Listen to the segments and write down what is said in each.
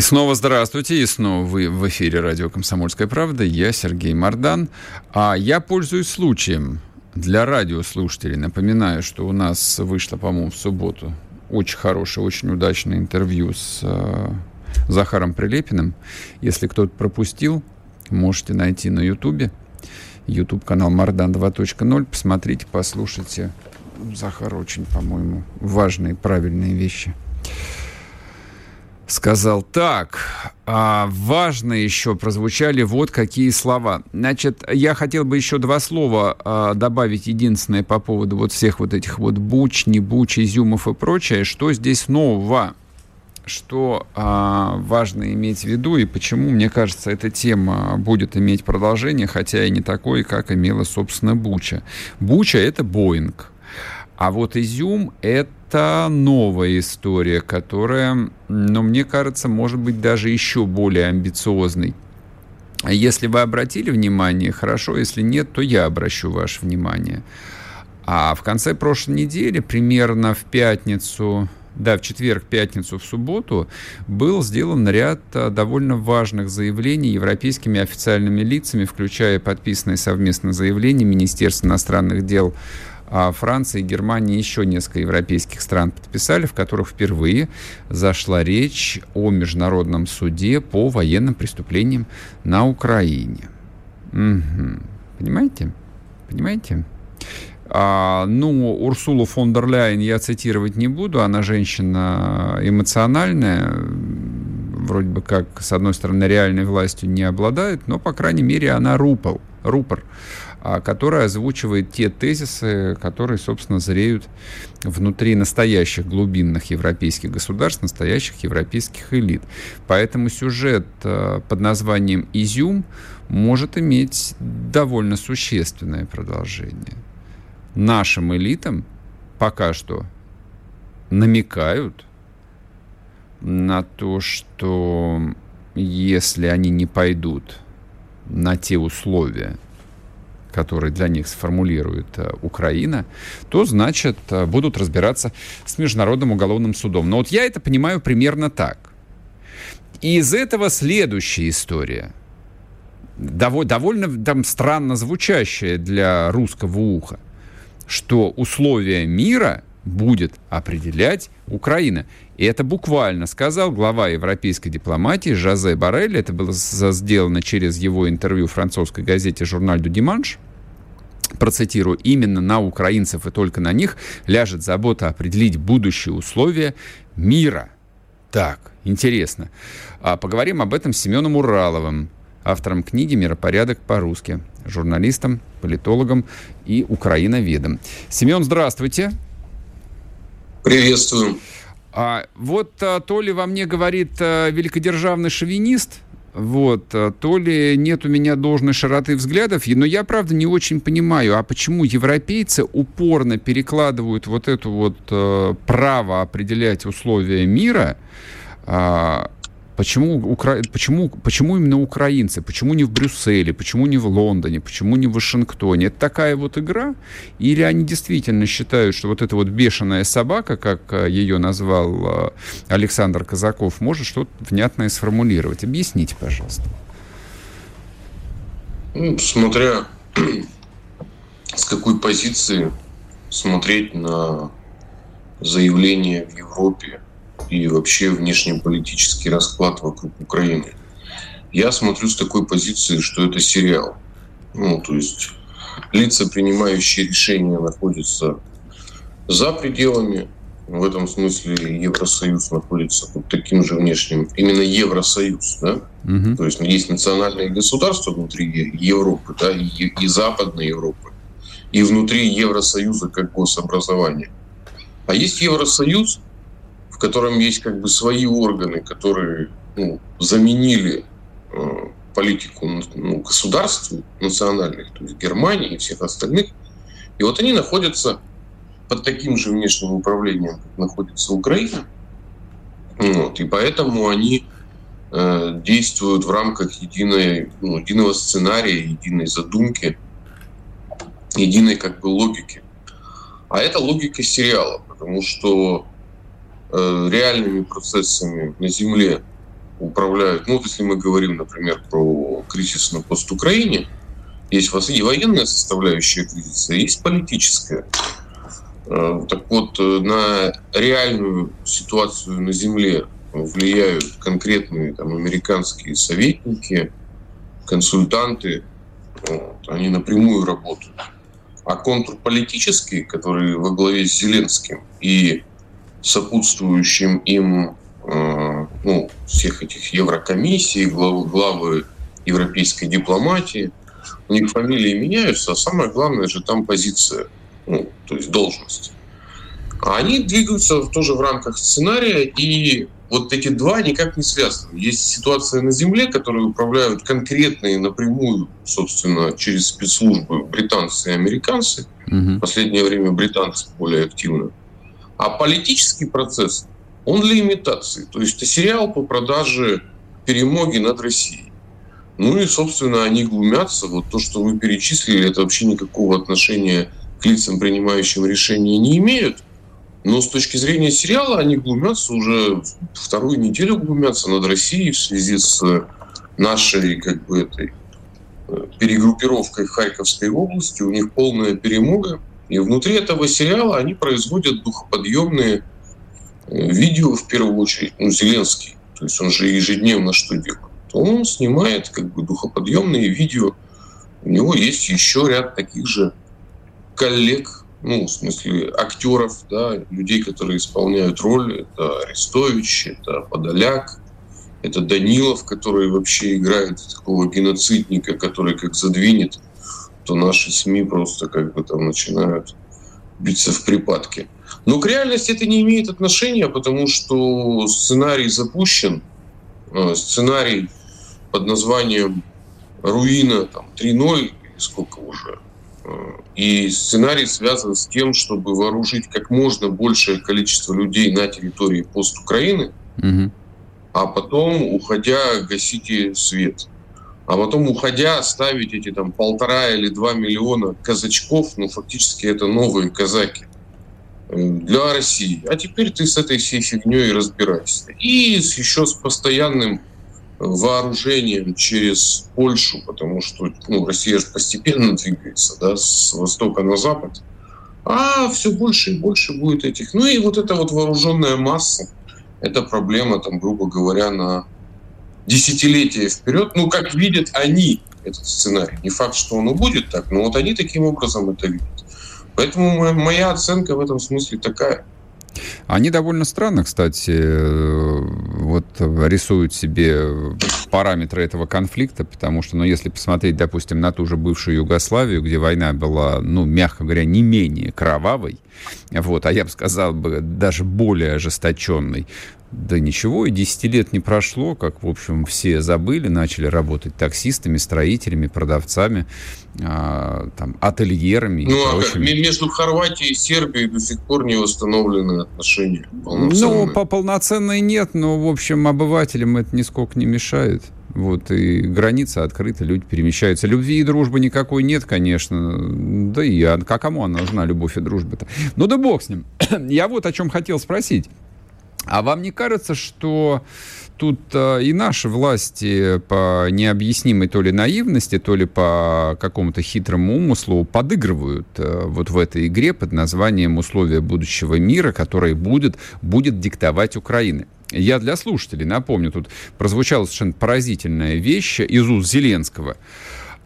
И снова здравствуйте, и снова вы в эфире радио «Комсомольская правда». Я Сергей Мордан. А я пользуюсь случаем для радиослушателей. Напоминаю, что у нас вышло, по-моему, в субботу очень хорошее, очень удачное интервью с э, Захаром Прилепиным. Если кто-то пропустил, можете найти на Ютубе. YouTube канал Мардан 2.0. Посмотрите, послушайте. Захар очень, по-моему, важные, правильные вещи сказал так. А важно еще прозвучали вот какие слова. Значит, я хотел бы еще два слова а, добавить единственное по поводу вот всех вот этих вот буч, не буч, изюмов и прочее. Что здесь нового? Что а, важно иметь в виду и почему, мне кажется, эта тема будет иметь продолжение, хотя и не такое, как имела, собственно, Буча. Буча — это Боинг. А вот изюм — это новая история, которая, ну, мне кажется, может быть даже еще более амбициозной. Если вы обратили внимание, хорошо, если нет, то я обращу ваше внимание. А в конце прошлой недели, примерно в пятницу, да, в четверг, пятницу, в субботу, был сделан ряд а, довольно важных заявлений европейскими официальными лицами, включая подписанное совместное заявление Министерства иностранных дел а Франция и Германия еще несколько европейских стран подписали, в которых впервые зашла речь о международном суде по военным преступлениям на Украине. Угу. Понимаете? Понимаете? А, ну, Урсулу фон дер Ляйен я цитировать не буду, она женщина эмоциональная, вроде бы как, с одной стороны, реальной властью не обладает, но, по крайней мере, она рупор. рупор. А, которая озвучивает те тезисы, которые, собственно, зреют внутри настоящих глубинных европейских государств, настоящих европейских элит. Поэтому сюжет а, под названием «Изюм» может иметь довольно существенное продолжение. Нашим элитам пока что намекают на то, что если они не пойдут на те условия, который для них сформулирует э, Украина, то, значит, э, будут разбираться с Международным уголовным судом. Но вот я это понимаю примерно так. И из этого следующая история. Довольно, там странно звучащая для русского уха, что условия мира будет определять Украина. И это буквально сказал глава европейской дипломатии Жозе Барель. Это было сделано через его интервью в французской газете «Журналь du Dimanche». Процитирую, именно на украинцев и только на них ляжет забота определить будущие условия мира. Так, интересно. А поговорим об этом с Семеном Ураловым, автором книги «Миропорядок по-русски», журналистом, политологом и украиноведом. Семен, здравствуйте. Приветствую. А, вот а, то ли во мне говорит а, великодержавный шовинист, вот, а, то ли нет у меня должной широты взглядов, но я, правда, не очень понимаю, а почему европейцы упорно перекладывают вот это вот э, право определять условия мира э, Почему, укра... почему, почему именно украинцы? Почему не в Брюсселе? Почему не в Лондоне? Почему не в Вашингтоне? Это такая вот игра? Или они действительно считают, что вот эта вот бешеная собака, как э, ее назвал э, Александр Казаков, может что-то внятное сформулировать? Объясните, пожалуйста. Ну, смотря с какой позиции смотреть на заявление в Европе и вообще внешнеполитический расклад вокруг Украины. Я смотрю с такой позиции, что это сериал. Ну, то есть лица, принимающие решения, находятся за пределами. В этом смысле Евросоюз находится под таким же внешним, именно Евросоюз, да? Угу. То есть есть национальные государства внутри Европы, да, и, и Западной Европы, и внутри Евросоюза как гособразование. А есть Евросоюз, котором есть как бы свои органы, которые ну, заменили политику ну, государств национальных, то есть Германии и всех остальных. И вот они находятся под таким же внешним управлением, как находится Украина. Вот, и поэтому они э, действуют в рамках единой, ну, единого сценария, единой задумки, единой как бы логики. А это логика сериала, потому что э, реальными процессами на Земле управляют, ну вот если мы говорим, например, про кризис на постукраине, есть и военная составляющая кризиса, есть политическая. Э, так вот, э, на реальную ситуацию на Земле влияют конкретные там, американские советники, консультанты, вот, они напрямую работают. А контрполитические, которые во главе с Зеленским и сопутствующим им э, ну, всех этих еврокомиссий, главы, главы европейской дипломатии, у них фамилии меняются, а самое главное же там позиция – ну, то есть должность. А они двигаются тоже в рамках сценария, и вот эти два никак не связаны. Есть ситуация на Земле, которую управляют конкретные напрямую, собственно, через спецслужбы британцы и американцы. Угу. В последнее время британцы более активно. А политический процесс, он для имитации. То есть это сериал по продаже перемоги над Россией. Ну и, собственно, они глумятся. Вот то, что вы перечислили, это вообще никакого отношения к лицам, принимающим решения, не имеют. Но с точки зрения сериала они глумятся уже вторую неделю глумятся над Россией в связи с нашей как бы этой э, перегруппировкой в Харьковской области. У них полная перемога. И внутри этого сериала они производят духоподъемные э, видео, в первую очередь, ну, Зеленский. То есть он же ежедневно что делает? Он снимает как бы духоподъемные видео. У него есть еще ряд таких же коллег, ну, в смысле актеров, да, людей, которые исполняют роль. Это Арестович, это Подоляк, это Данилов, который вообще играет такого геноцидника, который как задвинет, то наши СМИ просто как бы там начинают биться в припадке. Но к реальности это не имеет отношения, потому что сценарий запущен, э, сценарий под названием «Руина» там, 3.0, или сколько уже, и сценарий связан с тем, чтобы вооружить как можно большее количество людей на территории пост-Украины, угу. а потом, уходя, гасите свет. А потом, уходя, ставить эти там полтора или два миллиона казачков, ну, фактически это новые казаки э, для России. А теперь ты с этой всей фигней разбирайся. И еще с постоянным вооружением через Польшу, потому что ну, Россия же постепенно двигается да, с востока на запад, а все больше и больше будет этих. Ну и вот эта вот вооруженная масса, это проблема, там, грубо говоря, на десятилетия вперед. Ну, как видят они этот сценарий. Не факт, что он и будет так, но вот они таким образом это видят. Поэтому моя оценка в этом смысле такая – они довольно странно, кстати, э, вот рисуют себе параметры этого конфликта, потому что, ну, если посмотреть, допустим, на ту же бывшую Югославию, где война была, ну, мягко говоря, не менее кровавой, вот, а я бы сказал бы даже более ожесточенной, да ничего, и 10 лет не прошло, как, в общем, все забыли, начали работать таксистами, строителями, продавцами, а, там, ательерами ну, и прочими. А между Хорватией и Сербией до сих пор не установлены отношения полноценные. Ну, по полноценной нет, но, в общем, обывателям это нисколько не мешает. Вот, и границы открыты, люди перемещаются. Любви и дружбы никакой нет, конечно. Да и а, а кому она нужна, любовь и дружба-то? Ну да бог с ним. Я вот о чем хотел спросить. А вам не кажется, что тут э, и наши власти по необъяснимой то ли наивности, то ли по какому-то хитрому умыслу подыгрывают э, вот в этой игре под названием «Условия будущего мира», который будет, будет диктовать Украины? Я для слушателей напомню, тут прозвучала совершенно поразительная вещь из уст Зеленского.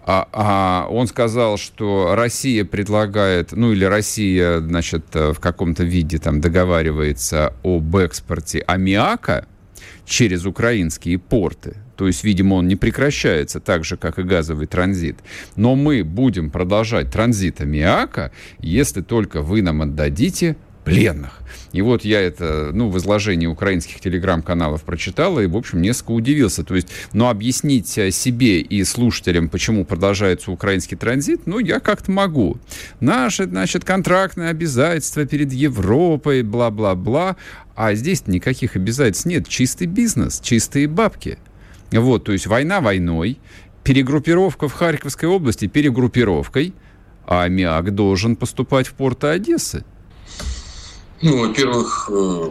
А, а он сказал, что Россия предлагает, ну или Россия, значит, э, в каком-то виде там договаривается об экспорте аммиака через украинские порты. То есть, видимо, он не прекращается так же, как и газовый транзит. Но мы будем продолжать транзит аммиака, если только вы нам отдадите пленных. И вот я это, ну, в изложении украинских телеграм-каналов прочитал и, в общем, несколько удивился. То есть, но объяснить э, себе и слушателям, почему продолжается украинский транзит, ну, я как-то могу. Наши, значит, контрактные обязательства перед Европой, бла-бла-бла. А здесь никаких обязательств нет. Чистый бизнес, чистые бабки. Вот, то есть война войной, перегруппировка в Харьковской области перегруппировкой, а аммиак должен поступать в порты Одессы. Ну, во-первых, э,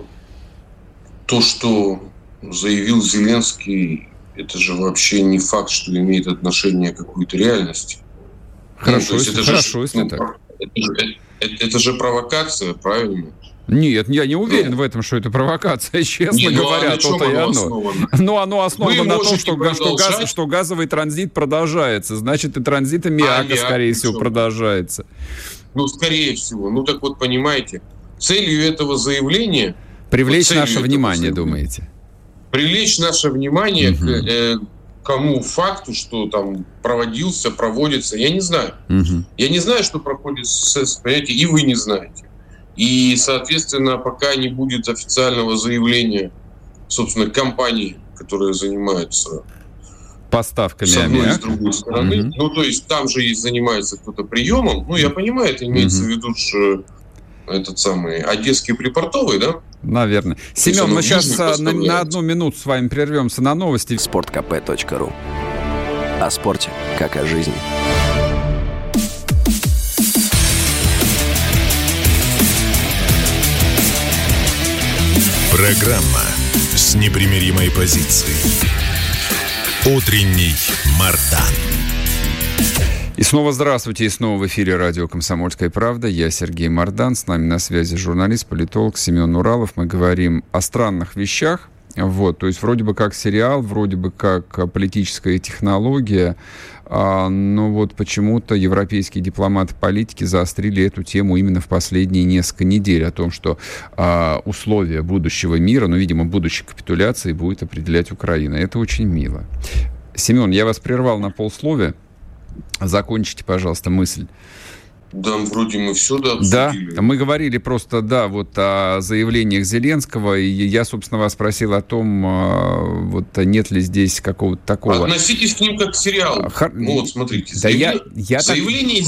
то, что заявил Зеленский, это же вообще не факт, что имеет отношение к какой-то реальности. Хорошо, ну, если, это хорошо, же, если ну, так. Это же, это, это же провокация, правильно? Нет, я не уверен ну, в этом, что это провокация, честно не, ну, говоря, а то-то и оно. Основано? Ну, оно основано на том, что, что, газ, что газовый транзит продолжается, значит, и транзит аммиака, а, скорее всего, продолжается. Ну, скорее всего. Ну, так вот, понимаете, целью этого заявления... Привлечь вот наше внимание, думаете? Привлечь наше внимание угу. к э, кому факту, что там проводился, проводится, я не знаю. Угу. Я не знаю, что проходит с, понимаете, и вы не знаете. И, соответственно, пока не будет официального заявления, собственно, компании, которые занимаются поставками с одной и с другой стороны. Угу. Ну, то есть там же есть, занимается кто-то приемом. Ну, я понимаю, это имеется угу. в виду, что этот самый одесский припортовый, да? Наверное. Семен, мы сейчас а, на, на одну минуту с вами прервемся на новости. Спорткп.ру О спорте, как о жизни. Программа с непримиримой позицией. Утренний Мардан. И снова здравствуйте, и снова в эфире радио «Комсомольская правда». Я Сергей Мордан, с нами на связи журналист, политолог Семен Уралов. Мы говорим о странных вещах, вот, то есть вроде бы как сериал, вроде бы как политическая технология, а, но вот почему-то европейские дипломаты политики заострили эту тему именно в последние несколько недель о том, что а, условия будущего мира, ну, видимо, будущей капитуляции будет определять Украина. Это очень мило. Семен, я вас прервал на полсловия. Закончите, пожалуйста, мысль. Да, вроде мы все да, обсудили. Да, мы говорили просто, да, вот о заявлениях Зеленского, и я, собственно, вас спросил о том, а, вот нет ли здесь какого-то такого... Относитесь к ним как к сериалу. Хор... Ну, вот, смотрите. Да заявление, я, я заявление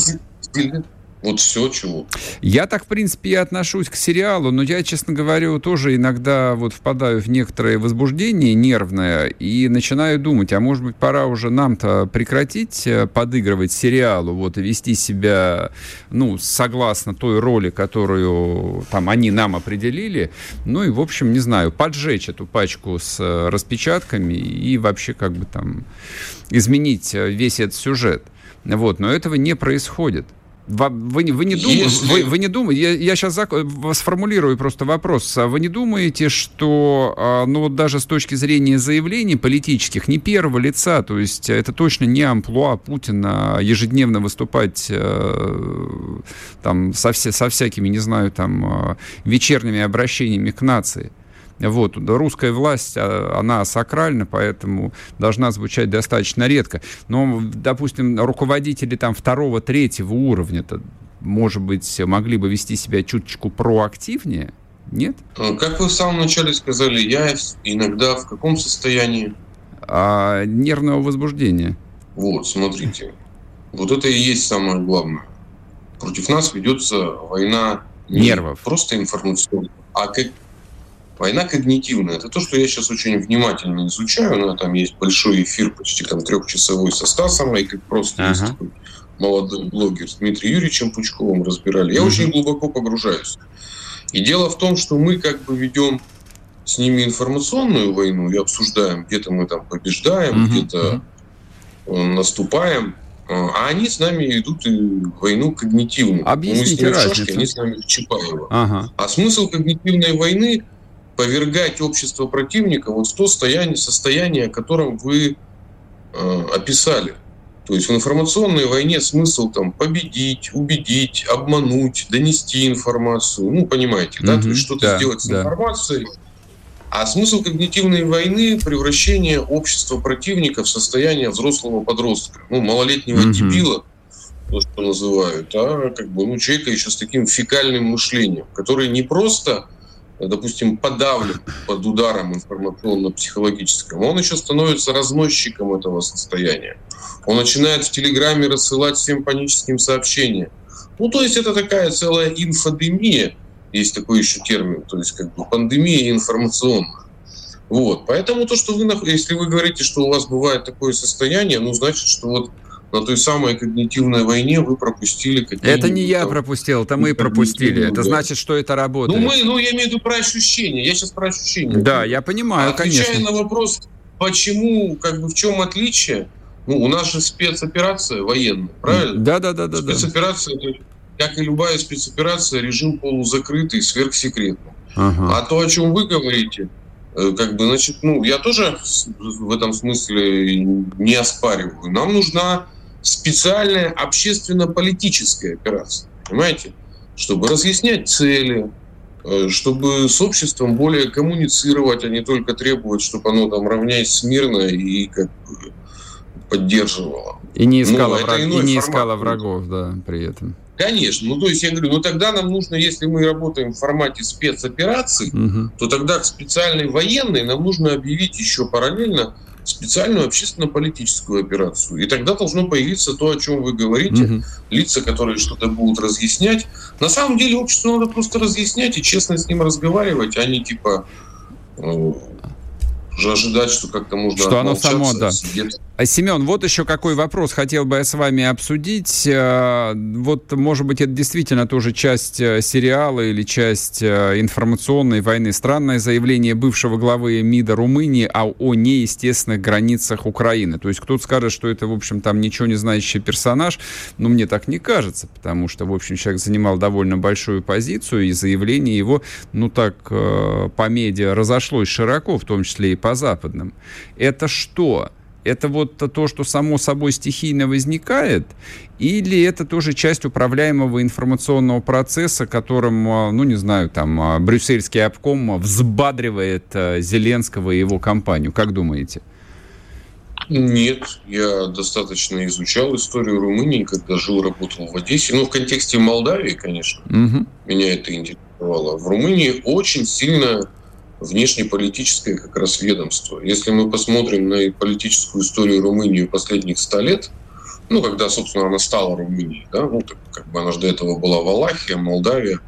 так... Вот все, чего. Я так, в принципе, и отношусь к сериалу, но я, честно говоря, тоже иногда вот впадаю в некоторое возбуждение нервное и начинаю думать, а может быть, пора уже нам-то прекратить э, подыгрывать сериалу, вот, и вести себя, ну, согласно той роли, которую там они нам определили, ну и, в общем, не знаю, поджечь эту пачку с э, распечатками и вообще как бы там изменить э, весь этот сюжет. Вот, но этого не происходит. Вы, вы, не, дум... Если... вы, вы не думаете, я, я сейчас зак... сформулирую просто вопрос. А вы не думаете, что, а, ну вот даже с точки зрения заявлений политических, не первого лица, то есть это точно не амплуа Путина ежедневно выступать э, там со, все, со всякими, не знаю, там э, вечерними обращениями к нации? Вот, русская власть, а, она сакральна, поэтому должна звучать достаточно редко. Но, допустим, руководители там второго, третьего уровня, -то, может быть, могли бы вести себя чуточку проактивнее, нет? А, как вы в самом начале сказали, я иногда в каком состоянии? А, нервного возбуждения. Вот, смотрите. Вот это и есть самое главное. Против нас ведется война не нервов. Просто информационная, а как Война когнитивная. Это то, что я сейчас очень внимательно изучаю. У меня там есть большой эфир, почти там трехчасовой со Стасом, и как просто ага. есть такой молодой блогер с Дмитрием Юрьевичем Пучковым разбирали. Я угу. очень глубоко погружаюсь. И дело в том, что мы как бы ведем с ними информационную войну и обсуждаем, где-то мы там побеждаем, угу. где-то угу. наступаем, а они с нами идут войну когнитивную. Объясните мы с ними в шашке, они с нами в Чапаева. Ага. А смысл когнитивной войны повергать общество противника вот в то состояние, состояние, о котором вы э, описали. То есть в информационной войне смысл там победить, убедить, обмануть, донести информацию. Ну, понимаете, да? Mm-hmm, То есть что-то да, сделать с да. информацией. А смысл когнитивной войны – превращение общества противника в состояние взрослого подростка, ну, малолетнего mm-hmm. дебила, то, что называют, а как бы, ну, человека еще с таким фекальным мышлением, который не просто, допустим, подавлен под ударом информационно-психологическим, он еще становится разносчиком этого состояния. Он начинает в Телеграме рассылать всем паническим сообщения. Ну, то есть это такая целая инфодемия, есть такой еще термин, то есть как бы пандемия информационная. Вот, поэтому то, что вы, если вы говорите, что у вас бывает такое состояние, ну, значит, что вот на той самой когнитивной войне вы пропустили какие-то... Это не я там, пропустил, это мы пропустили. Это значит, что это работает. Ну, мы, ну, я имею в виду про ощущения. Я сейчас про ощущения. Да, я понимаю, Отвечая конечно. на вопрос, почему, как бы в чем отличие, ну, у нас же спецоперация военная, правильно? Да, да, да, да. Спецоперация, да. как и любая спецоперация, режим полузакрытый, сверхсекретный. Ага. А то, о чем вы говорите, э, как бы, значит, ну, я тоже в этом смысле не оспариваю. Нам нужна специальная общественно-политическая операция, понимаете? Чтобы разъяснять цели, э, чтобы с обществом более коммуницировать, а не только требовать, чтобы оно там равняясь смирно и как бы поддерживало. И не искало, ну, враг... и не искало врагов, да, при этом. Конечно. Ну, то есть я говорю, ну тогда нам нужно, если мы работаем в формате спецопераций, угу. то тогда к специальной военной нам нужно объявить еще параллельно специальную общественно-политическую операцию. И тогда должно появиться то, о чем вы говорите, угу. лица, которые что-то будут разъяснять. На самом деле обществу надо просто разъяснять и честно с ним разговаривать, а не типа э, уже ожидать, что как-то можно Что оно само, да. А, Семен, вот еще какой вопрос хотел бы я с вами обсудить. Э, вот, может быть, это действительно тоже часть э, сериала или часть э, информационной войны. Странное заявление бывшего главы МИДа Румынии о, о неестественных границах Украины. То есть кто-то скажет, что это, в общем, там ничего не знающий персонаж, но мне так не кажется, потому что, в общем, человек занимал довольно большую позицию, и заявление его, ну так, по медиа разошлось широко, в том числе и по западным. Это что? Это вот то, что само собой стихийно возникает, или это тоже часть управляемого информационного процесса, которым, а, ну, не знаю, там, а, брюссельский обком взбадривает а, Зеленского и его компанию? Как думаете? Нет, я достаточно изучал историю Румынии, когда жил, работал в Одессе. Ну, в контексте Молдавии, конечно, угу. меня это интересовало. В Румынии очень сильно внешнеполитическое как раз ведомство. Если мы посмотрим на политическую историю Румынии последних ста лет, ну, когда, собственно, она стала Румынией, да, ну, так, как бы она же до этого была Валахия, Молдавия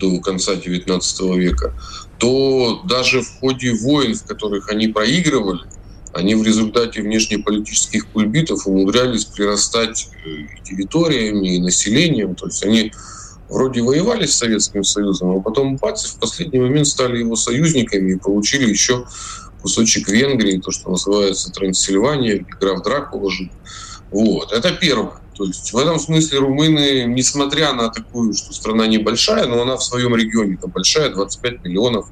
до конца XIX века, то даже в ходе войн, в которых они проигрывали, они в результате внешнеполитических кульбитов умудрялись прирастать э, и территориями, и населением. То есть они вроде воевали с Советским Союзом, а потом бац, в последний момент стали его союзниками и получили еще кусочек Венгрии, то, что называется Трансильвания, где граф Дракула жил. Вот, это первое. То есть в этом смысле румыны, несмотря на такую, что страна небольшая, но она в своем регионе там большая, 25 миллионов,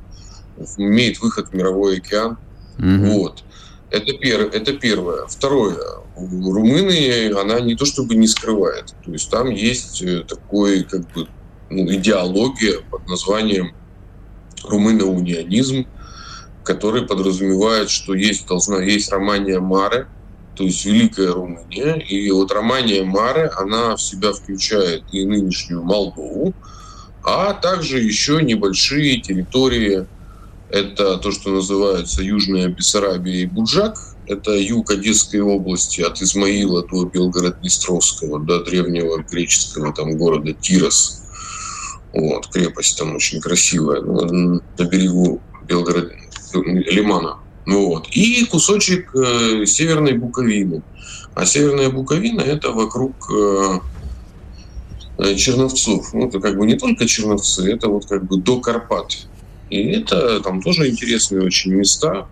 имеет выход в мировой океан. Mm-hmm. Вот. Это, пер, это первое. Второе. Румыны, она не то чтобы не скрывает. То есть там есть э, такой, как бы, ну, идеология под названием румыноунионизм, который подразумевает, что есть, должна, есть Романия Маре, то есть Великая Румыния. И вот Романия Маре, она в себя включает и нынешнюю Молдову, а также еще небольшие территории это то, что называется Южная Бессарабия и Буджак. Это юг Одесской области от Измаила до Белгород-Днестровского, до древнего греческого там города Тирос. Вот, крепость там очень красивая, ну, на берегу Белгород, Лимана. Ну, вот. И кусочек э, Северной Буковины. А Северная Буковина – это вокруг э, э, Черновцов. Ну, это как бы не только Черновцы, это вот как бы до Карпат. И это там тоже интересные очень места.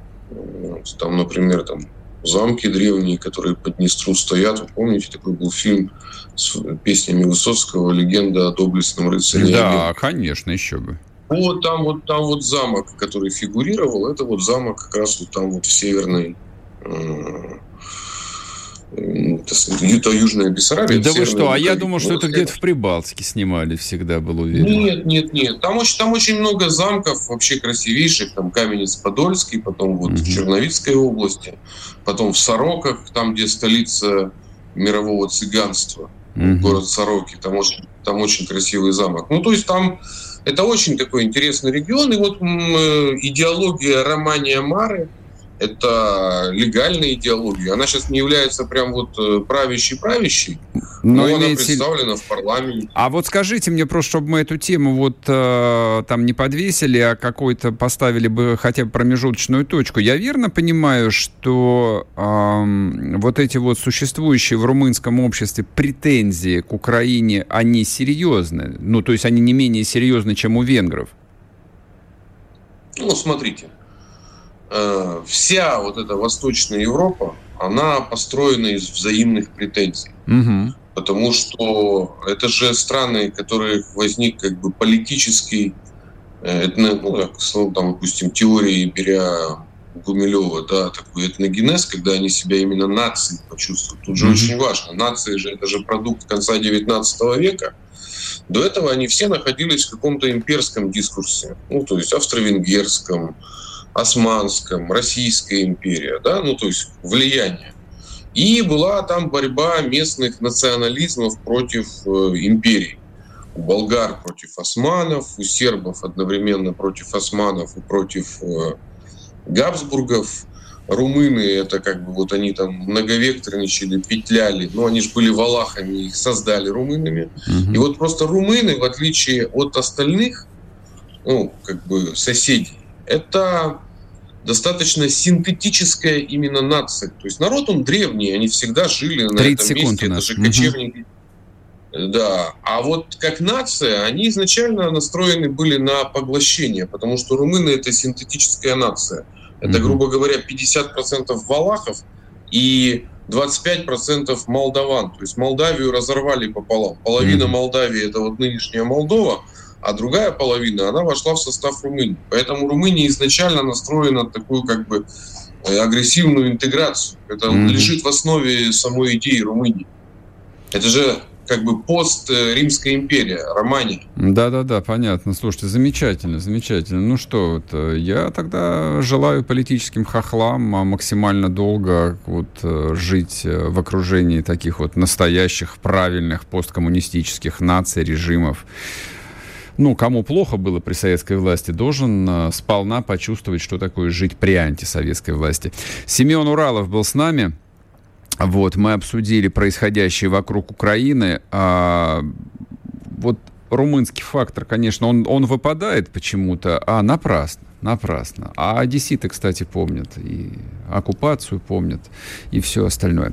Там, например, там замки древние, которые под Днестру стоят. Вы помните, такой был фильм с песнями Высоцкого «Легенда о доблестном рыцаре». Да, конечно, еще бы. Вот там вот там вот замок, который фигурировал, это вот замок как раз вот там вот в северной э, это Южная Бессарабия. Да вы что, а я думал, что это где-то в Прибалтике снимали всегда, был уверен. Нет, нет, нет. Там очень, там очень много замков вообще красивейших. Там Каменец-Подольский, потом вот угу. в Черновицкой области, потом в Сороках, там, где столица мирового цыганства. mm-hmm. город Сороки. Там очень, там очень красивый замок. Ну, то есть там это очень такой интересный регион. И вот м, идеология Романия Мары – это легальная идеология. Она сейчас не является прям вот правящей-правящей, э, но, но она представлена в парламенте. А вот скажите мне просто, чтобы мы эту тему вот э, там не подвесили, а какой-то поставили бы хотя бы промежуточную точку. Я верно понимаю, что э, вот эти вот существующие в румынском обществе претензии к Украине, они серьезны? Ну, то есть они не менее серьезны, чем у венгров? Ну, смотрите, Э, вся вот эта Восточная Европа, она построена из взаимных претензий. Угу. Потому что это же страны, которые возник как бы политический, э, этно, ну, как, ну, там, допустим, теории беря Гумилева, да, такой этногенез, когда они себя именно нацией почувствуют. Тут же mm очень важно. Нации же это же продукт конца 19 века. До этого они все находились в каком-то имперском дискурсе. Ну, то есть австро-венгерском, Османском, Российская империя, да, ну то есть влияние. И была там борьба местных национализмов против э, империи. У болгар против османов, у сербов одновременно против османов и против э, Габсбургов. Румыны, это как бы вот они там многовекторничали, петляли, но они же были валахами, их создали румынами. Угу. И вот просто румыны, в отличие от остальных, ну, как бы соседей, это достаточно синтетическая именно нация. То есть народ он древний, они всегда жили на этом месте. Это же кочевники. Угу. Да. А вот как нация, они изначально настроены были на поглощение, потому что румыны это синтетическая нация. Это, угу. грубо говоря, 50% валахов и 25% молдаван. То есть Молдавию разорвали пополам. Половина угу. Молдавии это вот нынешняя Молдова, а другая половина, она вошла в состав Румынии. Поэтому Румыния изначально настроена на такую как бы э, агрессивную интеграцию. Это mm-hmm. лежит в основе самой идеи Румынии. Это же как бы пост э, Римская империя, Романия. Да-да-да, понятно. Слушайте, замечательно, замечательно. Ну что, вот, э, я тогда желаю политическим хохлам а, максимально долго вот, жить в окружении таких вот настоящих, правильных посткоммунистических наций, режимов ну, кому плохо было при советской власти, должен э, сполна почувствовать, что такое жить при антисоветской власти. Семен Уралов был с нами. Вот, мы обсудили происходящее вокруг Украины. А, вот румынский фактор, конечно, он, он выпадает почему-то, а напрасно. Напрасно. А одесситы, кстати, помнят. И оккупацию помнят, и все остальное.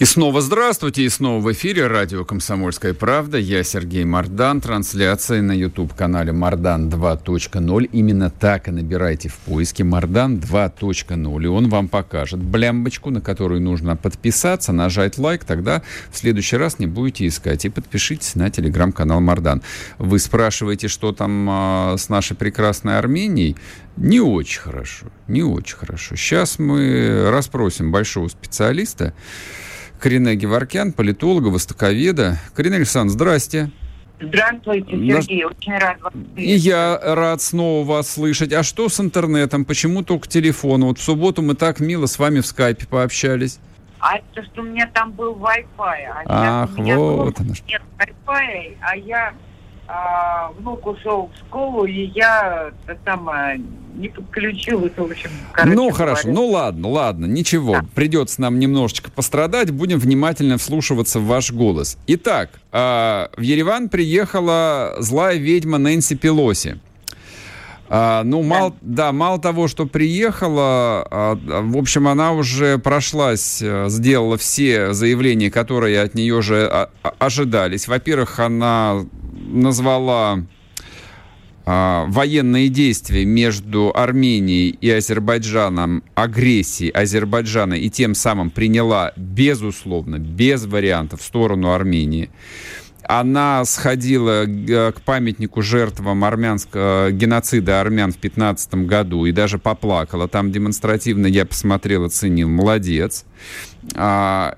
И снова здравствуйте, и снова в эфире радио «Комсомольская правда». Я Сергей Мардан. Трансляция на YouTube-канале «Мардан 2.0». Именно так и набирайте в поиске «Мардан 2.0». И он вам покажет блямбочку, на которую нужно подписаться, нажать лайк. Тогда в следующий раз не будете искать. И подпишитесь на телеграм-канал «Мардан». Вы спрашиваете, что там а, с нашей прекрасной Арменией? Не очень хорошо, не очень хорошо. Сейчас мы расспросим большого специалиста, Карине Геворкян, политолога, востоковеда. Карине Александровна, здрасте. Здравствуйте, Сергей, очень рад вас слышать. И я рад снова вас слышать. А что с интернетом? Почему только телефон? Вот в субботу мы так мило с вами в скайпе пообщались. А это что у меня там был Wi-Fi. А Ах, вот оно что. Нет Wi-Fi, а я а, внук ушел в школу, и я там не подключилась, в общем. Ну, хорошо, говоря. ну ладно, ладно, ничего. Да. Придется нам немножечко пострадать, будем внимательно вслушиваться в ваш голос. Итак, э, в Ереван приехала злая ведьма Нэнси Пелоси. А, ну, да. мало, да, мало того, что приехала, а, в общем, она уже прошлась, э, сделала все заявления, которые от нее же ожидались. Во-первых, она назвала а, военные действия между Арменией и Азербайджаном, агрессии Азербайджана и тем самым приняла, безусловно, без вариантов, в сторону Армении. Она сходила к памятнику жертвам армянского геноцида армян в 15 году и даже поплакала. Там демонстративно я посмотрел, оценил. Молодец. А,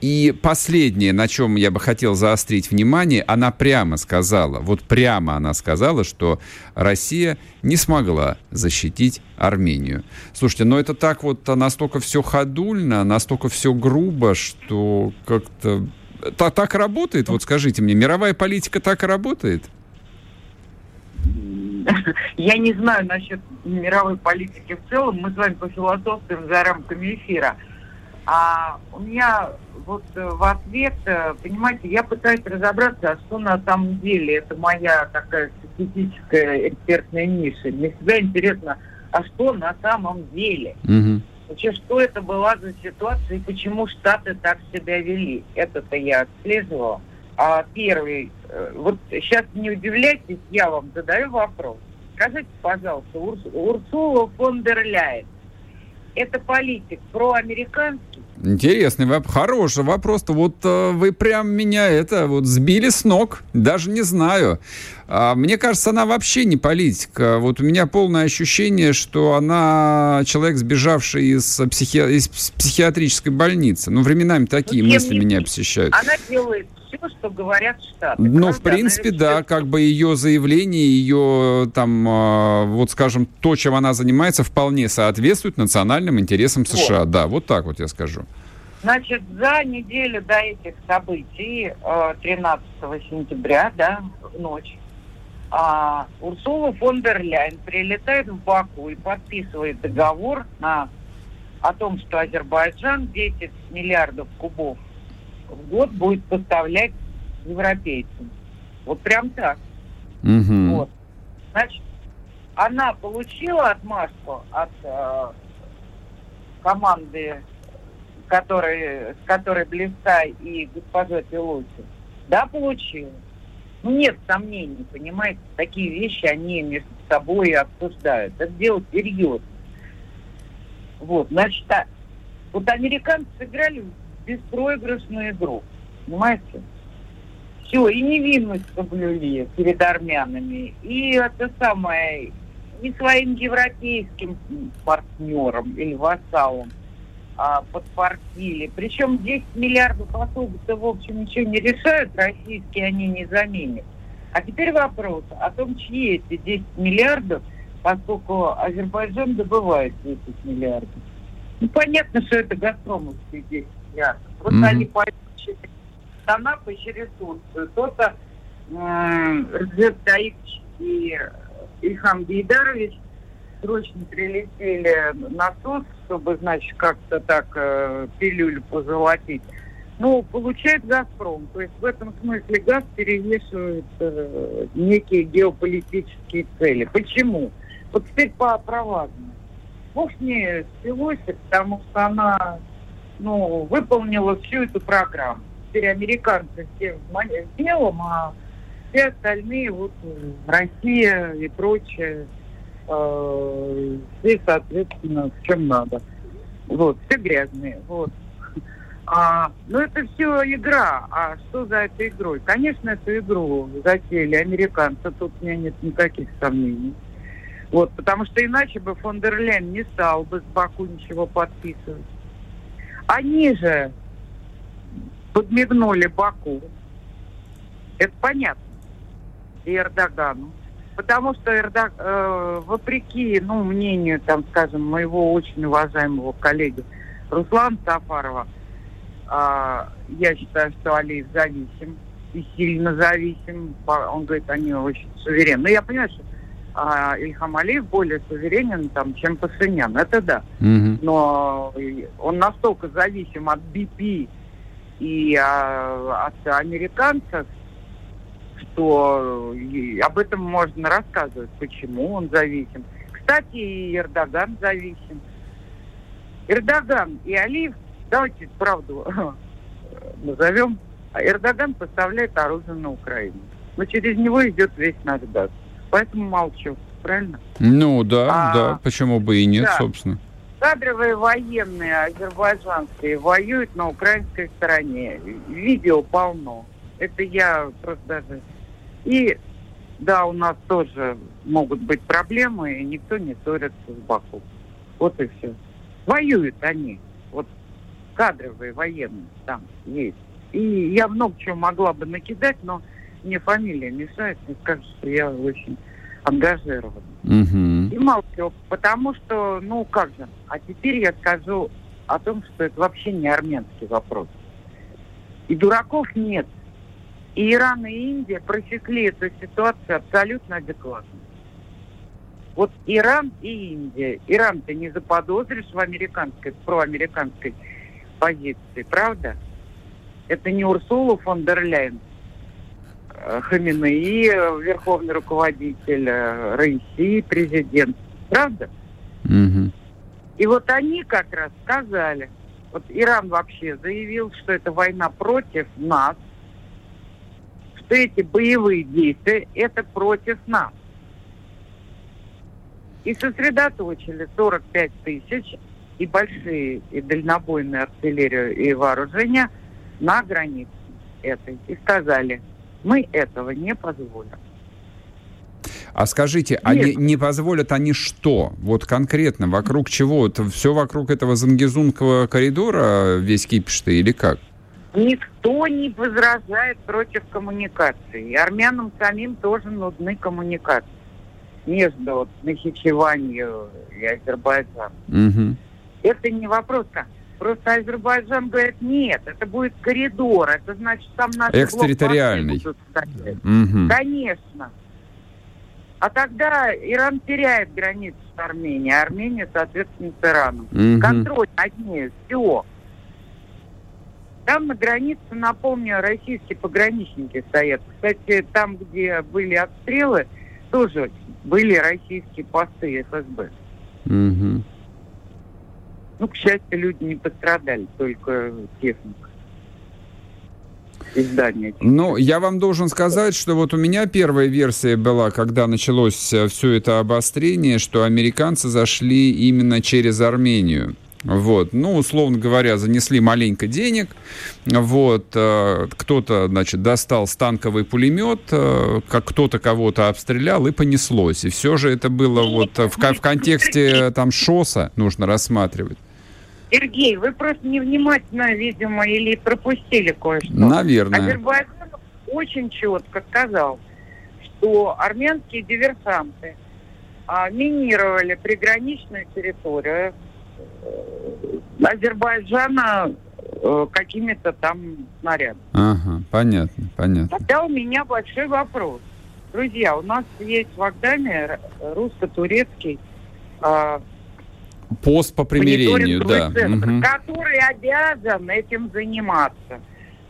и последнее, на чем я бы хотел заострить внимание, она прямо сказала, вот прямо она сказала, что Россия не смогла защитить Армению. Слушайте, но это так вот настолько все ходульно, настолько все грубо, что как-то... Так, так работает? Вот скажите мне, мировая политика так и работает? Я не знаю насчет мировой политики в целом. Мы с вами пофилософствуем за рамками эфира. А у меня вот э, в ответ, э, понимаете, я пытаюсь разобраться, а что на самом деле. Это моя такая специфическая экспертная ниша. Мне всегда интересно, а что на самом деле? Угу. Вообще, что это была за ситуация и почему Штаты так себя вели? Это-то я отслеживала. А первый, э, вот сейчас не удивляйтесь, я вам задаю вопрос. Скажите, пожалуйста, Урс, Урсула фон дер Ляйен, это политик проамериканский? Интересный вопрос. Хороший вопрос. Вот э, вы прям меня это вот сбили с ног. Даже не знаю. А, мне кажется, она вообще не политика. Вот у меня полное ощущение, что она человек, сбежавший из, психи... из психиатрической больницы. Ну, временами такие Но, мысли меня посещают. Она делает все, что говорят Штаты. Ну, в принципе, да, все... как бы ее заявление, ее там, а, вот скажем, то, чем она занимается, вполне соответствует национальным интересам США. Вот. Да, вот так вот я скажу. Значит, за неделю до этих событий, 13 э, сентября, да, в ночь, а, Урсула фон дер Ляйн прилетает в Баку и подписывает договор на, о том, что Азербайджан 10 миллиардов кубов в год будет поставлять европейцам. Вот прям так. Угу. Вот. Значит, она получила отмашку от э, команды, который, с которой Блистай и госпожа Пелоси. Да, получила. Ну, нет сомнений, понимаете, такие вещи они между собой обсуждают. Это дело серьезно. Вот, значит, а, вот американцы сыграли беспроигрышную игру. Понимаете? Все, и невинность соблюли перед армянами, и это самое, и своим европейским партнерам или вассалам а, подпортили. Причем 10 миллиардов особо-то, в общем, ничего не решают, российские они не заменят. А теперь вопрос о том, чьи эти 10 миллиардов, поскольку Азербайджан добывает 10 миллиардов. Ну, понятно, что это газпромовские 10 взгляд. Просто mm-hmm. они пойдут через Танап и через Турцию. То-то Рджеп Таипович и Ильхам Гейдарович срочно прилетели на СОС, чтобы, значит, как-то так э, пилюлю позолотить. Ну, получает «Газпром». То есть в этом смысле газ перевешивает э, некие геополитические цели. Почему? Вот теперь по про Бог с ней спилось, потому что она ну, выполнила всю эту программу. Теперь американцы все в белом, а все остальные, вот Россия и прочее, э, все, соответственно, в чем надо. Вот, все грязные. Вот. А, ну, это все игра. А что за этой игрой? Конечно, эту игру затеяли американцы. Тут у меня нет никаких сомнений. Вот, потому что иначе бы фон дер Лейн не стал бы с Баку ничего подписывать. Они же подмигнули Баку. Это понятно. И Эрдогану. Потому что Эрдог, э, вопреки, ну, мнению, там, скажем, моего очень уважаемого коллеги Руслана Сафарова, э, я считаю, что Алиев зависим и сильно зависим. Он говорит, они очень суверенны. Но я понимаю, что а Ильхам Алиев более суверенен, там, чем Пасынян. Это да. Угу. Но он настолько зависим от BP и а, от американцев, что об этом можно рассказывать, почему он зависим. Кстати, и Эрдоган зависим. Эрдоган и Алиев, давайте правду назовем, Эрдоган поставляет оружие на Украину. Но через него идет весь наш газ. Поэтому молчу, правильно? Ну да, а, да, почему бы и нет, да. собственно. Кадровые военные азербайджанские воюют на украинской стороне. Видео полно. Это я просто даже... И да, у нас тоже могут быть проблемы, и никто не ссорится с Баку. Вот и все. Воюют они. Вот кадровые военные там есть. И я много чего могла бы накидать, но мне фамилия мешает, мне скажут, что я очень ангажирован. Угу. И чего, потому что, ну как же, а теперь я скажу о том, что это вообще не армянский вопрос. И дураков нет. И Иран, и Индия просекли эту ситуацию абсолютно адекватно. Вот Иран и Индия. Иран ты не заподозришь в американской, проамериканской позиции, правда? Это не Урсула фон дер Ляйен, э, Хаминеи, верховный руководитель э, России, президент. Правда? Угу. И вот они как раз сказали, вот Иран вообще заявил, что это война против нас, что эти боевые действия это против нас. И сосредоточили 45 тысяч и большие, и дальнобойную артиллерию, и вооружения на границе этой. И сказали, мы этого не позволим. А скажите, Нет. они не позволят они что? Вот конкретно, вокруг чего? Это все вокруг этого Зангизунского коридора весь кипиш или как? Никто не возражает против коммуникации. И армянам самим тоже нужны коммуникации между Нахичеванью и Азербайджаном. Угу. Это не вопрос. Просто Азербайджан говорит, нет, это будет коридор, это значит, там наши Экстерриториальный. Угу. Конечно. А тогда Иран теряет границу с Арменией, а Армения, соответственно, с Ираном. Угу. Контроль над ней, все. Там на границе, напомню, российские пограничники стоят. Кстати, там, где были обстрелы, тоже были российские посты ФСБ. Угу. Ну, к счастью, люди не пострадали, только техника. Издание. Ну, я вам должен сказать, что вот у меня первая версия была, когда началось э, все это обострение, что американцы зашли именно через Армению. Вот, ну, условно говоря, занесли маленько денег, вот, э, кто-то, значит, достал станковый пулемет, э, как кто-то кого-то обстрелял и понеслось. И все же это было вот в, в контексте там ШОСа нужно рассматривать. Сергей, вы просто невнимательно, видимо, или пропустили кое-что. Наверное. Азербайджан очень четко сказал, что армянские диверсанты а, минировали приграничную территорию э, Азербайджана э, какими-то там снарядами. Ага, понятно, понятно. Тогда у меня большой вопрос. Друзья, у нас есть в Агдаме русско-турецкий а, Пост по примирению, да. Центр, угу. Который обязан этим заниматься.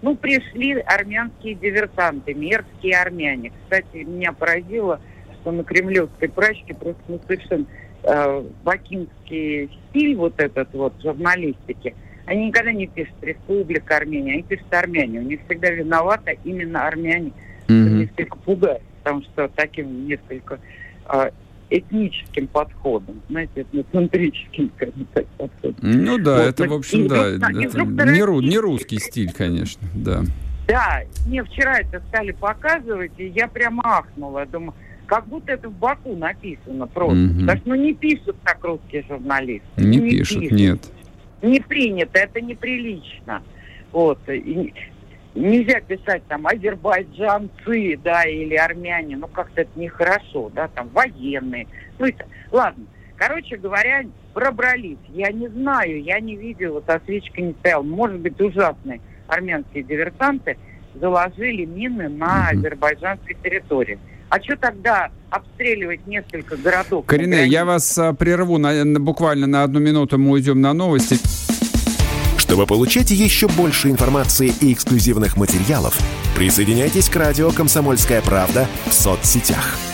Ну, пришли армянские диверсанты, мерзкие армяне. Кстати, меня поразило, что на кремлевской прачке просто ну, совершенно э, бакинский стиль вот этот вот журналистики. Они никогда не пишут «Республика Армения», они пишут «Армяне». У них всегда виноваты именно армяне. Mm-hmm. Несколько пугает, потому что таким несколько э, этническим подходом, знаете, этноцентрическим, скажем так, подходом. Ну да, вот, это, в общем, и, да, и, это не, ру, не русский стиль, конечно, да. Да, мне вчера это стали показывать, и я прямо ахнула, думаю, как будто это в Баку написано просто. Угу. Потому что ну, не пишут так русские журналисты. Не, не пишут, пишут, нет. Не принято, это неприлично. Вот. И, нельзя писать там азербайджанцы, да, или армяне, ну как-то это нехорошо, да, там военные. Ну это, ладно. Короче говоря, пробрались. Я не знаю, я не видела, та свечка не стояла. Может быть, ужасные армянские диверсанты заложили мины на угу. азербайджанской территории. А что тогда обстреливать несколько городов? Корене, я вас а, прерву на, буквально на одну минуту, мы уйдем на новости. Чтобы получать еще больше информации и эксклюзивных материалов, присоединяйтесь к радио «Комсомольская правда» в соцсетях –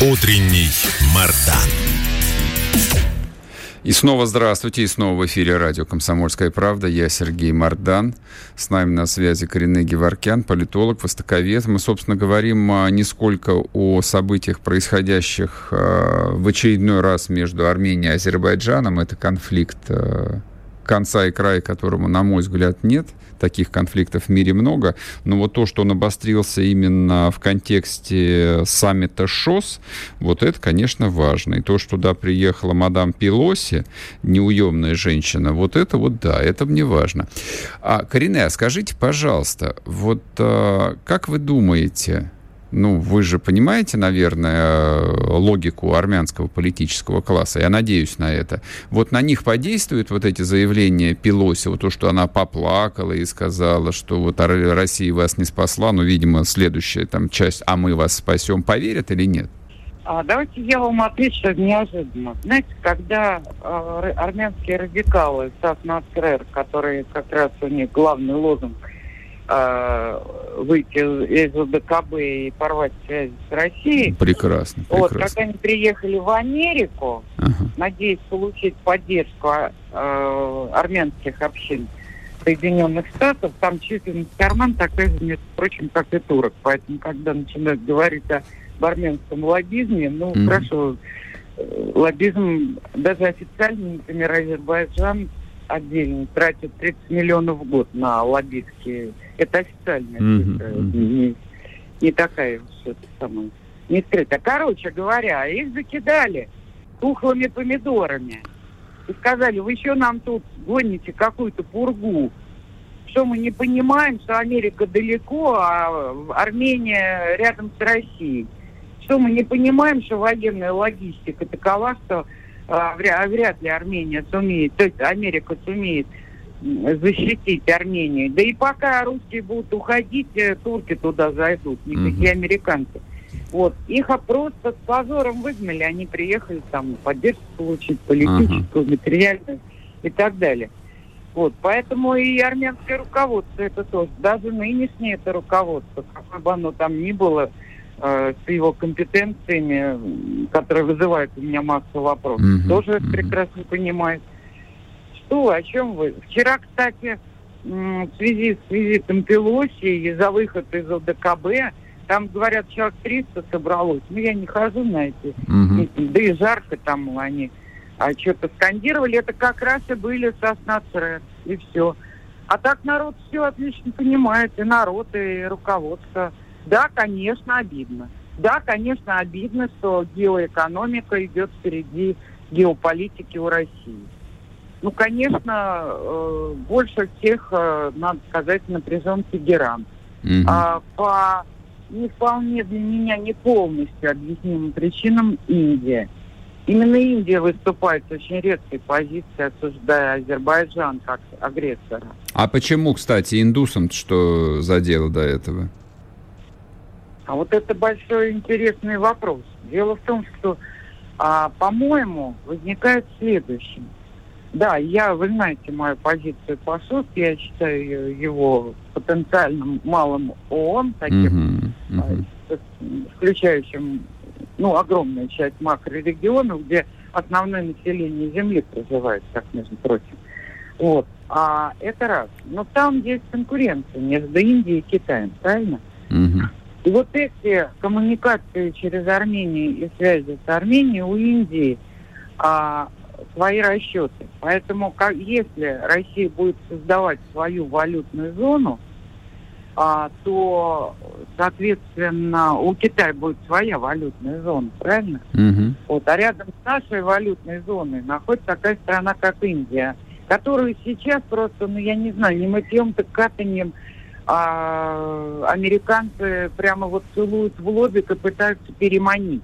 Утренний Мардан. И снова здравствуйте, и снова в эфире радио «Комсомольская правда». Я Сергей Мардан. С нами на связи Коренный Геворкян, политолог, востоковед. Мы, собственно, говорим а, не сколько о событиях, происходящих а, в очередной раз между Арменией и Азербайджаном. Это конфликт а, конца и края которому, на мой взгляд, нет. Таких конфликтов в мире много. Но вот то, что он обострился именно в контексте саммита ШОС, вот это, конечно, важно. И то, что туда приехала мадам Пелоси, неуемная женщина, вот это вот да, это мне важно. А, Корине, а скажите, пожалуйста, вот а, как вы думаете, ну, вы же понимаете, наверное, логику армянского политического класса. Я надеюсь на это. Вот на них подействуют вот эти заявления Пелоси, вот то, что она поплакала и сказала, что вот Россия вас не спасла, ну, видимо, следующая там часть, а мы вас спасем, поверят или нет? А, давайте я вам отвечу неожиданно. Знаете, когда э, армянские радикалы, Сас Нацрер, которые как раз у них главный лозунг – выйти из ОДКБ и порвать связи с Россией. Прекрасно, прекрасно. Вот, когда они приехали в Америку, ага. надеясь получить поддержку э, армянских общин Соединенных Штатов, там численность карман такая же, между прочим, как и турок. Поэтому, когда начинают говорить о армянском лоббизме, ну, mm. хорошо, э, лоббизм даже официально, например, Азербайджан отдельно тратит 30 миллионов в год на лоббистские это официальная цифра, mm-hmm. не, не такая уж это самое, не скрытая. Короче говоря, их закидали тухлыми помидорами. И сказали, вы еще нам тут гоните какую-то пургу. Что мы не понимаем, что Америка далеко, а Армения рядом с Россией. Что мы не понимаем, что военная логистика такова, что вряд ли Армения сумеет, то есть Америка сумеет защитить Армению. Да и пока русские будут уходить, э, турки туда зайдут, никакие угу. американцы. Вот. Их просто с позором выгнали, они приехали там поддержку получить, политическую, ага. материальную и так далее. Вот. Поэтому и армянское руководство это тоже, даже нынешнее это руководство, какое бы оно там ни было, э, с его компетенциями, которые вызывают у меня массу вопросов, угу. тоже угу. прекрасно понимает что, о чем вы? Вчера, кстати, в связи с визитом Пелоси и за выход из ОДКБ, там, говорят, человек 300 собралось. Ну, я не хожу на эти угу. да и жарко там они. А что-то скандировали, это как раз и были сосна и все. А так народ все отлично понимает, и народ, и руководство. Да, конечно, обидно. Да, конечно, обидно, что геоэкономика идет впереди геополитики у России. Ну, конечно, э, больше всех, э, надо сказать, напряжен Тегеран. Угу. А, по не вполне для меня не полностью объяснимым причинам Индия. Именно Индия выступает с очень редкой позиции, осуждая Азербайджан как агрессора. А почему, кстати, индусам что задело до этого? А вот это большой интересный вопрос. Дело в том, что, а, по-моему, возникает следующее. Да, я, вы знаете мою позицию по СОС, я считаю его потенциальным малым ООН, таким, uh-huh, uh-huh. включающим ну, огромную часть макрорегионов, где основное население Земли проживает, как между прочим. Вот. А это раз. Но там есть конкуренция между Индией и Китаем, правильно? Uh-huh. И вот эти коммуникации через Армению и связи с Арменией у Индии а, свои расчеты. Поэтому как, если Россия будет создавать свою валютную зону, а, то, соответственно, у Китая будет своя валютная зона, правильно? Угу. Вот, а рядом с нашей валютной зоной находится такая страна, как Индия, которую сейчас просто, ну, я не знаю, не мытьем, так катанием а, американцы прямо вот целуют в лобик и пытаются переманить.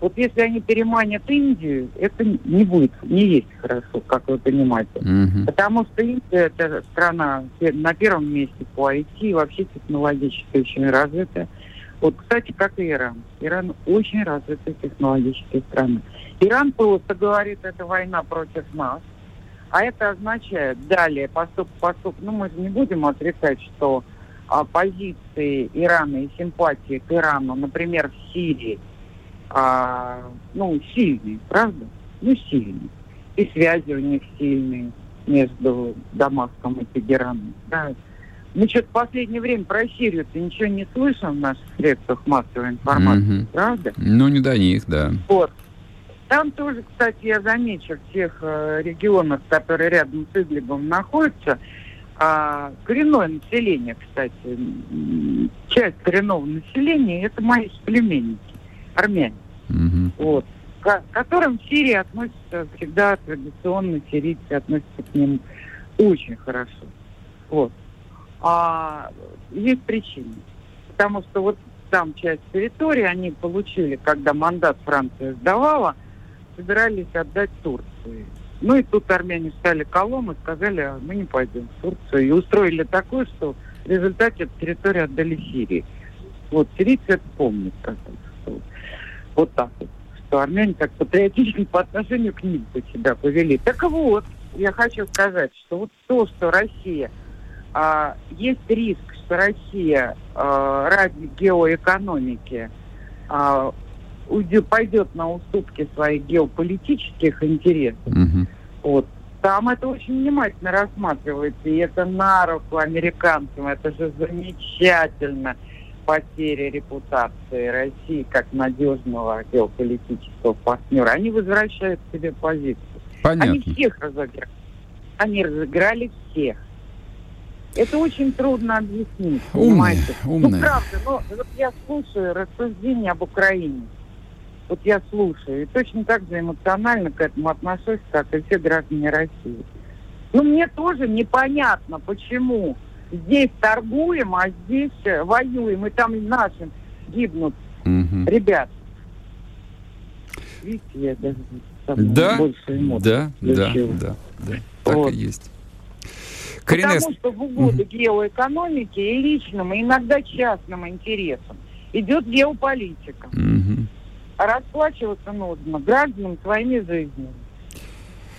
Вот если они переманят Индию, это не будет, не есть хорошо, как вы понимаете. Угу. Потому что Индия – это страна на первом месте по IT, вообще технологически очень развитая. Вот, кстати, как и Иран. Иран очень развитая технологическая страна. Иран просто говорит, это война против нас. А это означает далее поступ поступ. Ну, мы же не будем отрицать, что а, позиции Ирана и симпатии к Ирану, например, в Сирии, а, ну, сильные, правда? Ну, сильные. И связи у них сильные между Дамаском и Тегераном. Да. Мы что-то в последнее время про Сирию-то ничего не слышим в наших средствах массовой информации, mm-hmm. правда? Ну, не до них, да. Вот. Там тоже, кстати, я замечу, в тех э, регионах, которые рядом с Идлибом находятся, а, коренное население, кстати, часть коренного населения, это мои племенники, армяне. Угу. Вот. К которым в Сирии относятся всегда традиционно, сирийцы относятся к ним очень хорошо. Вот. А есть причины. Потому что вот там часть территории они получили, когда мандат Франция сдавала, собирались отдать Турции. Ну и тут армяне стали колом и сказали, а мы не пойдем в Турцию. И устроили такое, что в результате территорию отдали Сирии. Вот, сирийцы это помнят. Что, вот так вот. Что армяне так патриотично по отношению к ним себя повели. Так вот, я хочу сказать, что вот то, что Россия – а, есть риск, что Россия а, ради геоэкономики а, уйдет, пойдет на уступки своих геополитических интересов. Угу. Вот. Там это очень внимательно рассматривается, и это на руку американцам, это же замечательно потеря репутации России как надежного геополитического партнера. Они возвращают себе позицию. Понятно. Они всех разыграли. Они разыграли всех. Это очень трудно объяснить, умные, понимаете? Умные. Ну, правда, но вот я слушаю рассуждения об Украине. Вот я слушаю, и точно так же эмоционально к этому отношусь, как и все граждане России. Ну, мне тоже непонятно, почему здесь торгуем, а здесь э, воюем, и там нашим гибнут угу. ребят. Видите, я даже да, больше эмоций. Да, да, да, да, так вот. и есть. Коренес... Потому что в угоду mm-hmm. геоэкономики и личным, и иногда частным интересам идет геополитика. Mm-hmm. Расплачиваться нужно гражданам своими жизнями.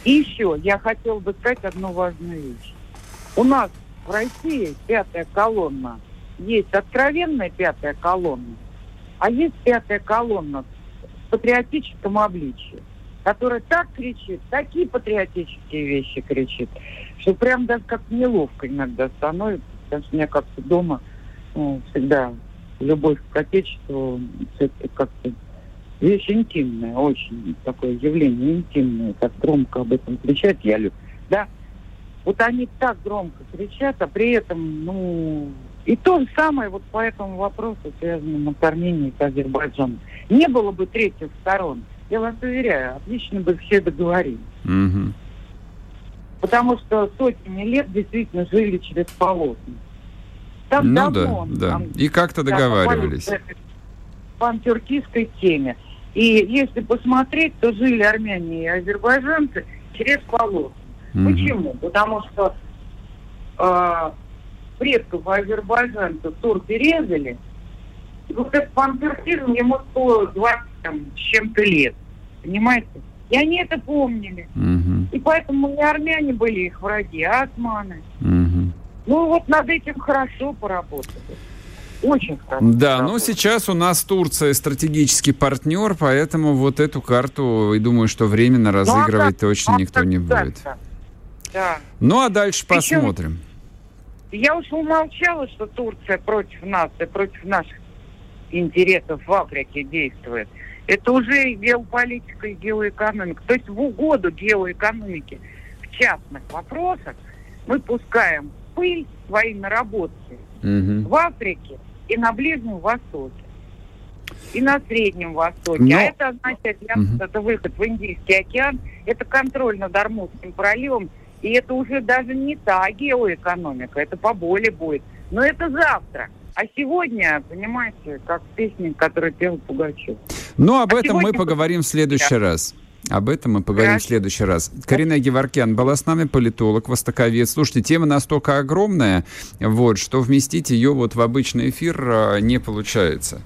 И еще я хотела бы сказать одну важную вещь. У нас в России пятая колонна. Есть откровенная пятая колонна, а есть пятая колонна с патриотическим обличием который так кричит, такие патриотические вещи кричит, что прям даже как неловко иногда становится, потому что у меня как-то дома ну, всегда любовь к Отечеству, как-то вещь интимная, очень такое явление интимное, как громко об этом кричать я люблю. Да, вот они так громко кричат, а при этом, ну, и то же самое вот по этому вопросу, связанному с Арменией и Азербайджаном. Не было бы третьих сторон – я вас уверяю, отлично бы все договорились. Угу. Потому что сотни лет действительно жили через полотна. Там ну давно, да, да. Там, и как-то договаривались. Да, пантюркистской теме. И если посмотреть, то жили армяне и азербайджанцы через полотна. Угу. Почему? Потому что э, предков азербайджанцев турки резали, и вот этот пантюркизм ему 120 там, с чем-то лет. Понимаете? И они это помнили. Угу. И поэтому не армяне были их враги, а османы. Угу. Ну вот над этим хорошо поработали. Очень хорошо. Да, но сейчас у нас Турция стратегический партнер, поэтому вот эту карту, и думаю, что временно ну, разыгрывать ну, точно никто не будет. Да. Ну а дальше Причем, посмотрим. Я уж умолчала, что Турция против нас и против наших интересов в Африке действует. Это уже геополитика и геоэкономика. То есть в угоду геоэкономики в частных вопросах мы пускаем пыль свои наработки угу. в Африке и на Ближнем Востоке. И на Среднем Востоке. Но... А это означает, для угу. это выход в Индийский океан, это контроль над Армузским проливом, и это уже даже не та геоэкономика, это поболее будет. Но это завтра. А сегодня, понимаете, как песня, которую пел Пугачев. Но об а этом мы поговорим в следующий раз. Об этом мы поговорим в следующий раз. Карина Геворкян была с нами, политолог, востоковед. Слушайте, тема настолько огромная, вот, что вместить ее вот в обычный эфир а, не получается.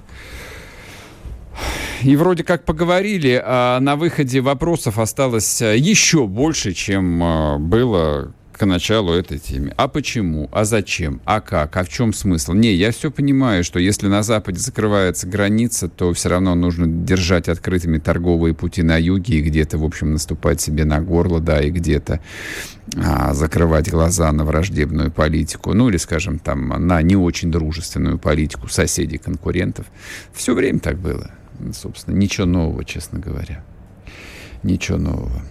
И вроде как поговорили, а на выходе вопросов осталось а, еще больше, чем а, было к началу этой темы. А почему? А зачем? А как? А в чем смысл? Не, я все понимаю, что если на Западе закрывается граница, то все равно нужно держать открытыми торговые пути на юге и где-то, в общем, наступать себе на горло, да, и где-то а, закрывать глаза на враждебную политику, ну или, скажем, там, на не очень дружественную политику соседей, конкурентов. Все время так было. Собственно, ничего нового, честно говоря. Ничего нового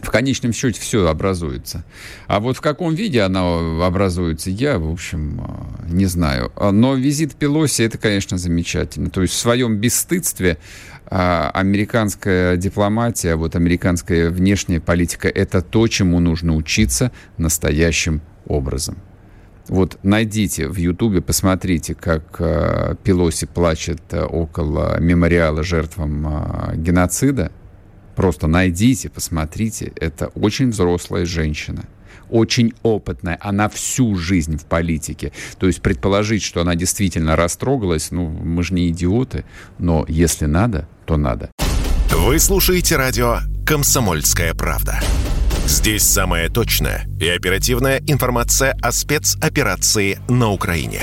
в конечном счете все образуется. А вот в каком виде она образуется, я, в общем, э, не знаю. Но визит Пелоси, это, конечно, замечательно. То есть в своем бесстыдстве э, американская дипломатия, вот американская внешняя политика, это то, чему нужно учиться настоящим образом. Вот найдите в Ютубе, посмотрите, как э, Пелоси плачет около мемориала жертвам э, геноцида. Просто найдите, посмотрите. Это очень взрослая женщина очень опытная, она всю жизнь в политике. То есть предположить, что она действительно растрогалась, ну, мы же не идиоты, но если надо, то надо. Вы слушаете радио «Комсомольская правда». Здесь самая точная и оперативная информация о спецоперации на Украине.